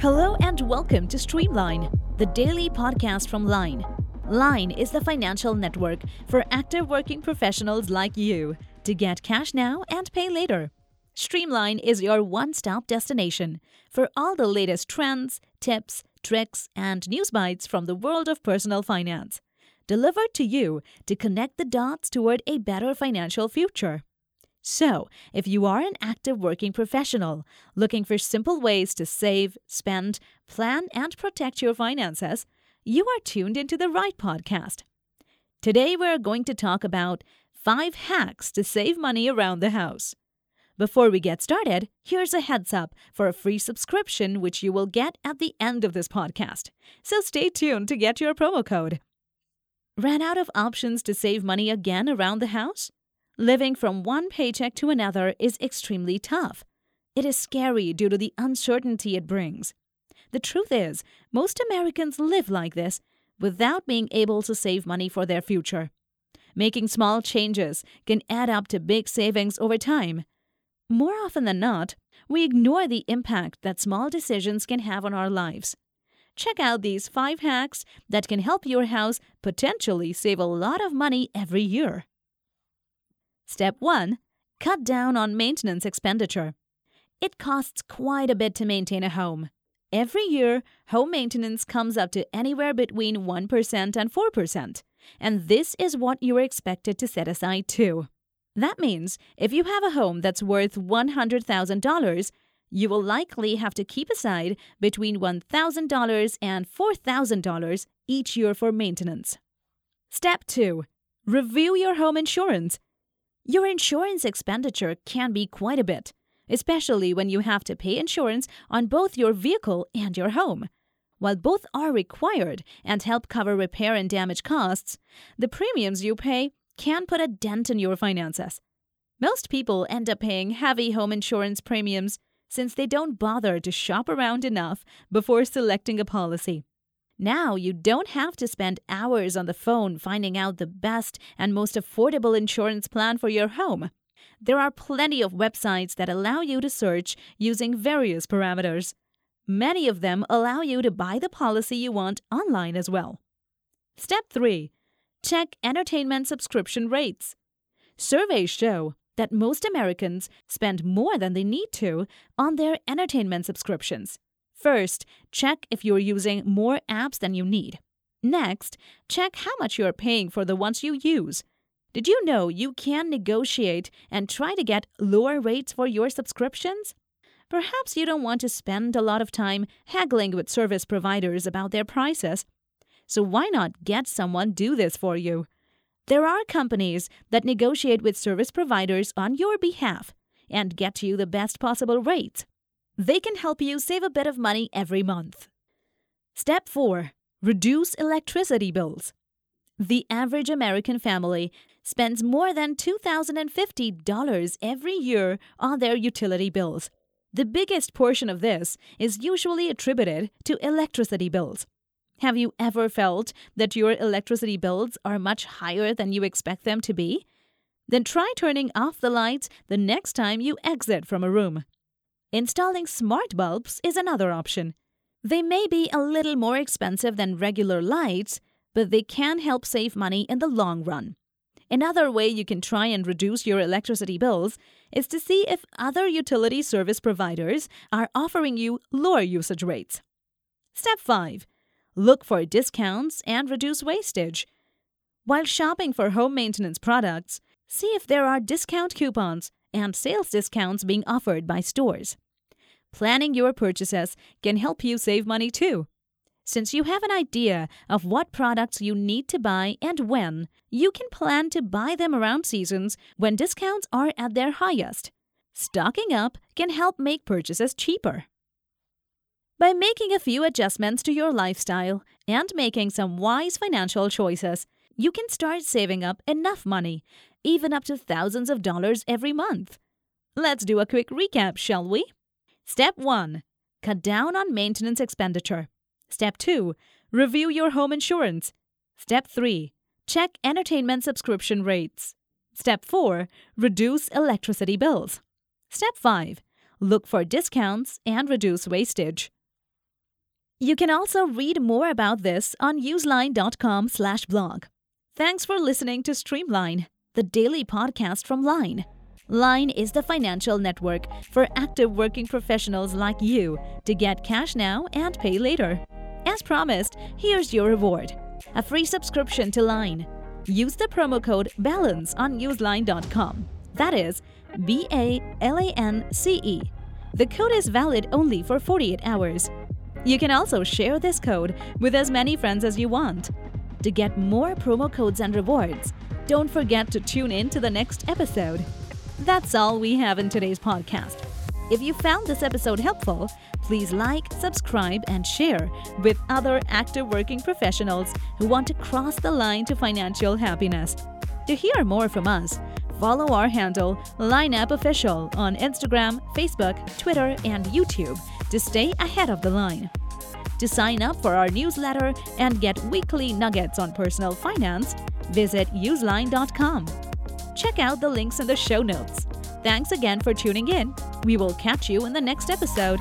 Hello and welcome to Streamline, the daily podcast from Line. Line is the financial network for active working professionals like you to get cash now and pay later. Streamline is your one stop destination for all the latest trends, tips, tricks, and news bites from the world of personal finance, delivered to you to connect the dots toward a better financial future. So, if you are an active working professional looking for simple ways to save, spend, plan, and protect your finances, you are tuned into the right podcast. Today, we're going to talk about five hacks to save money around the house. Before we get started, here's a heads up for a free subscription which you will get at the end of this podcast. So stay tuned to get your promo code. Ran out of options to save money again around the house? Living from one paycheck to another is extremely tough. It is scary due to the uncertainty it brings. The truth is, most Americans live like this without being able to save money for their future. Making small changes can add up to big savings over time. More often than not, we ignore the impact that small decisions can have on our lives. Check out these five hacks that can help your house potentially save a lot of money every year. Step 1 Cut down on maintenance expenditure. It costs quite a bit to maintain a home. Every year, home maintenance comes up to anywhere between 1% and 4%, and this is what you are expected to set aside too. That means if you have a home that's worth $100,000, you will likely have to keep aside between $1,000 and $4,000 each year for maintenance. Step 2 Review your home insurance your insurance expenditure can be quite a bit, especially when you have to pay insurance on both your vehicle and your home. While both are required and help cover repair and damage costs, the premiums you pay can put a dent in your finances. Most people end up paying heavy home insurance premiums since they don't bother to shop around enough before selecting a policy. Now you don't have to spend hours on the phone finding out the best and most affordable insurance plan for your home. There are plenty of websites that allow you to search using various parameters. Many of them allow you to buy the policy you want online as well. Step 3 Check entertainment subscription rates. Surveys show that most Americans spend more than they need to on their entertainment subscriptions. First, check if you're using more apps than you need. Next, check how much you're paying for the ones you use. Did you know you can negotiate and try to get lower rates for your subscriptions? Perhaps you don't want to spend a lot of time haggling with service providers about their prices. So why not get someone do this for you? There are companies that negotiate with service providers on your behalf and get you the best possible rates. They can help you save a bit of money every month. Step 4 Reduce electricity bills. The average American family spends more than $2,050 every year on their utility bills. The biggest portion of this is usually attributed to electricity bills. Have you ever felt that your electricity bills are much higher than you expect them to be? Then try turning off the lights the next time you exit from a room. Installing smart bulbs is another option. They may be a little more expensive than regular lights, but they can help save money in the long run. Another way you can try and reduce your electricity bills is to see if other utility service providers are offering you lower usage rates. Step 5 Look for discounts and reduce wastage. While shopping for home maintenance products, see if there are discount coupons and sales discounts being offered by stores. Planning your purchases can help you save money too. Since you have an idea of what products you need to buy and when, you can plan to buy them around seasons when discounts are at their highest. Stocking up can help make purchases cheaper. By making a few adjustments to your lifestyle and making some wise financial choices, you can start saving up enough money even up to thousands of dollars every month. Let's do a quick recap, shall we? Step 1 Cut down on maintenance expenditure. Step 2 Review your home insurance. Step 3 Check entertainment subscription rates. Step 4 Reduce electricity bills. Step 5 Look for discounts and reduce wastage. You can also read more about this on useline.com/blog. Thanks for listening to Streamline, the daily podcast from Line. Line is the financial network for active working professionals like you to get cash now and pay later. As promised, here's your reward a free subscription to Line. Use the promo code BALANCE on useline.com. That is B A L A N C E. The code is valid only for 48 hours. You can also share this code with as many friends as you want. To get more promo codes and rewards, don't forget to tune in to the next episode. That's all we have in today's podcast. If you found this episode helpful, please like, subscribe, and share with other active working professionals who want to cross the line to financial happiness. To hear more from us, follow our handle LineApp Official on Instagram, Facebook, Twitter, and YouTube to stay ahead of the line. To sign up for our newsletter and get weekly nuggets on personal finance, visit useline.com. Check out the links in the show notes. Thanks again for tuning in. We will catch you in the next episode.